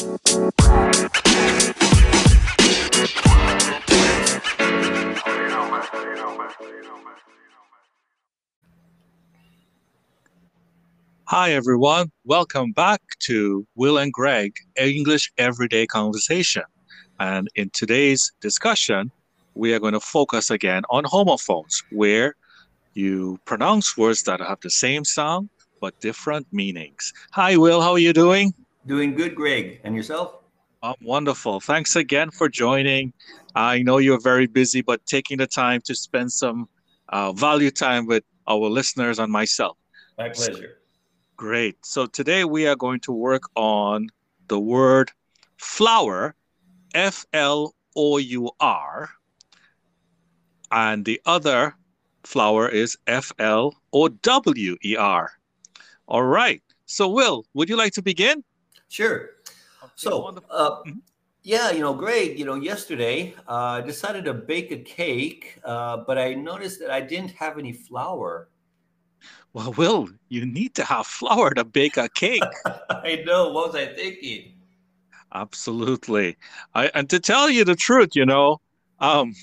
Hi, everyone. Welcome back to Will and Greg English Everyday Conversation. And in today's discussion, we are going to focus again on homophones, where you pronounce words that have the same sound but different meanings. Hi, Will. How are you doing? Doing good, Greg. And yourself? I'm wonderful. Thanks again for joining. I know you're very busy, but taking the time to spend some uh, value time with our listeners and myself. My pleasure. Great. So today we are going to work on the word flour, F L O U R, and the other flower is F L O W E R. All right. So, Will, would you like to begin? Sure. So, uh, mm-hmm. yeah, you know, Greg, you know, yesterday uh, I decided to bake a cake, uh, but I noticed that I didn't have any flour. Well, Will, you need to have flour to bake a cake. I know. What was I thinking? Absolutely. I, and to tell you the truth, you know, um,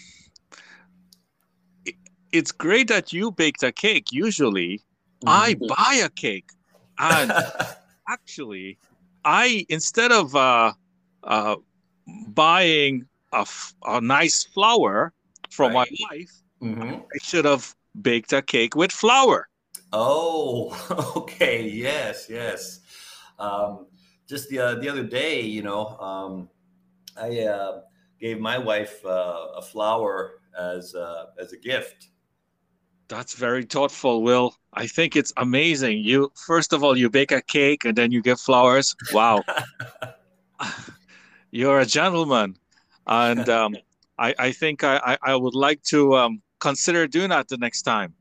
it, it's great that you baked a cake. Usually, mm-hmm. I buy a cake, and actually, I instead of uh, uh, buying a, a nice flower from right. my wife, mm-hmm. I should have baked a cake with flour. Oh, okay. Yes, yes. Um, just the uh, the other day, you know, um, I uh, gave my wife uh, a flower as uh, as a gift. That's very thoughtful, Will. I think it's amazing. You first of all, you bake a cake and then you give flowers. Wow, you're a gentleman, and um, I, I think I, I would like to um, consider doing that the next time.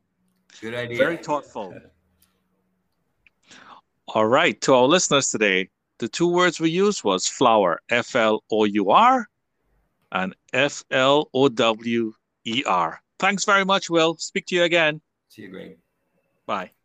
Good idea. Very thoughtful. All right, to our listeners today, the two words we used was flour, F L O U R, and F L O W E R. Thanks very much, Will. Speak to you again. See you, Greg. Bye.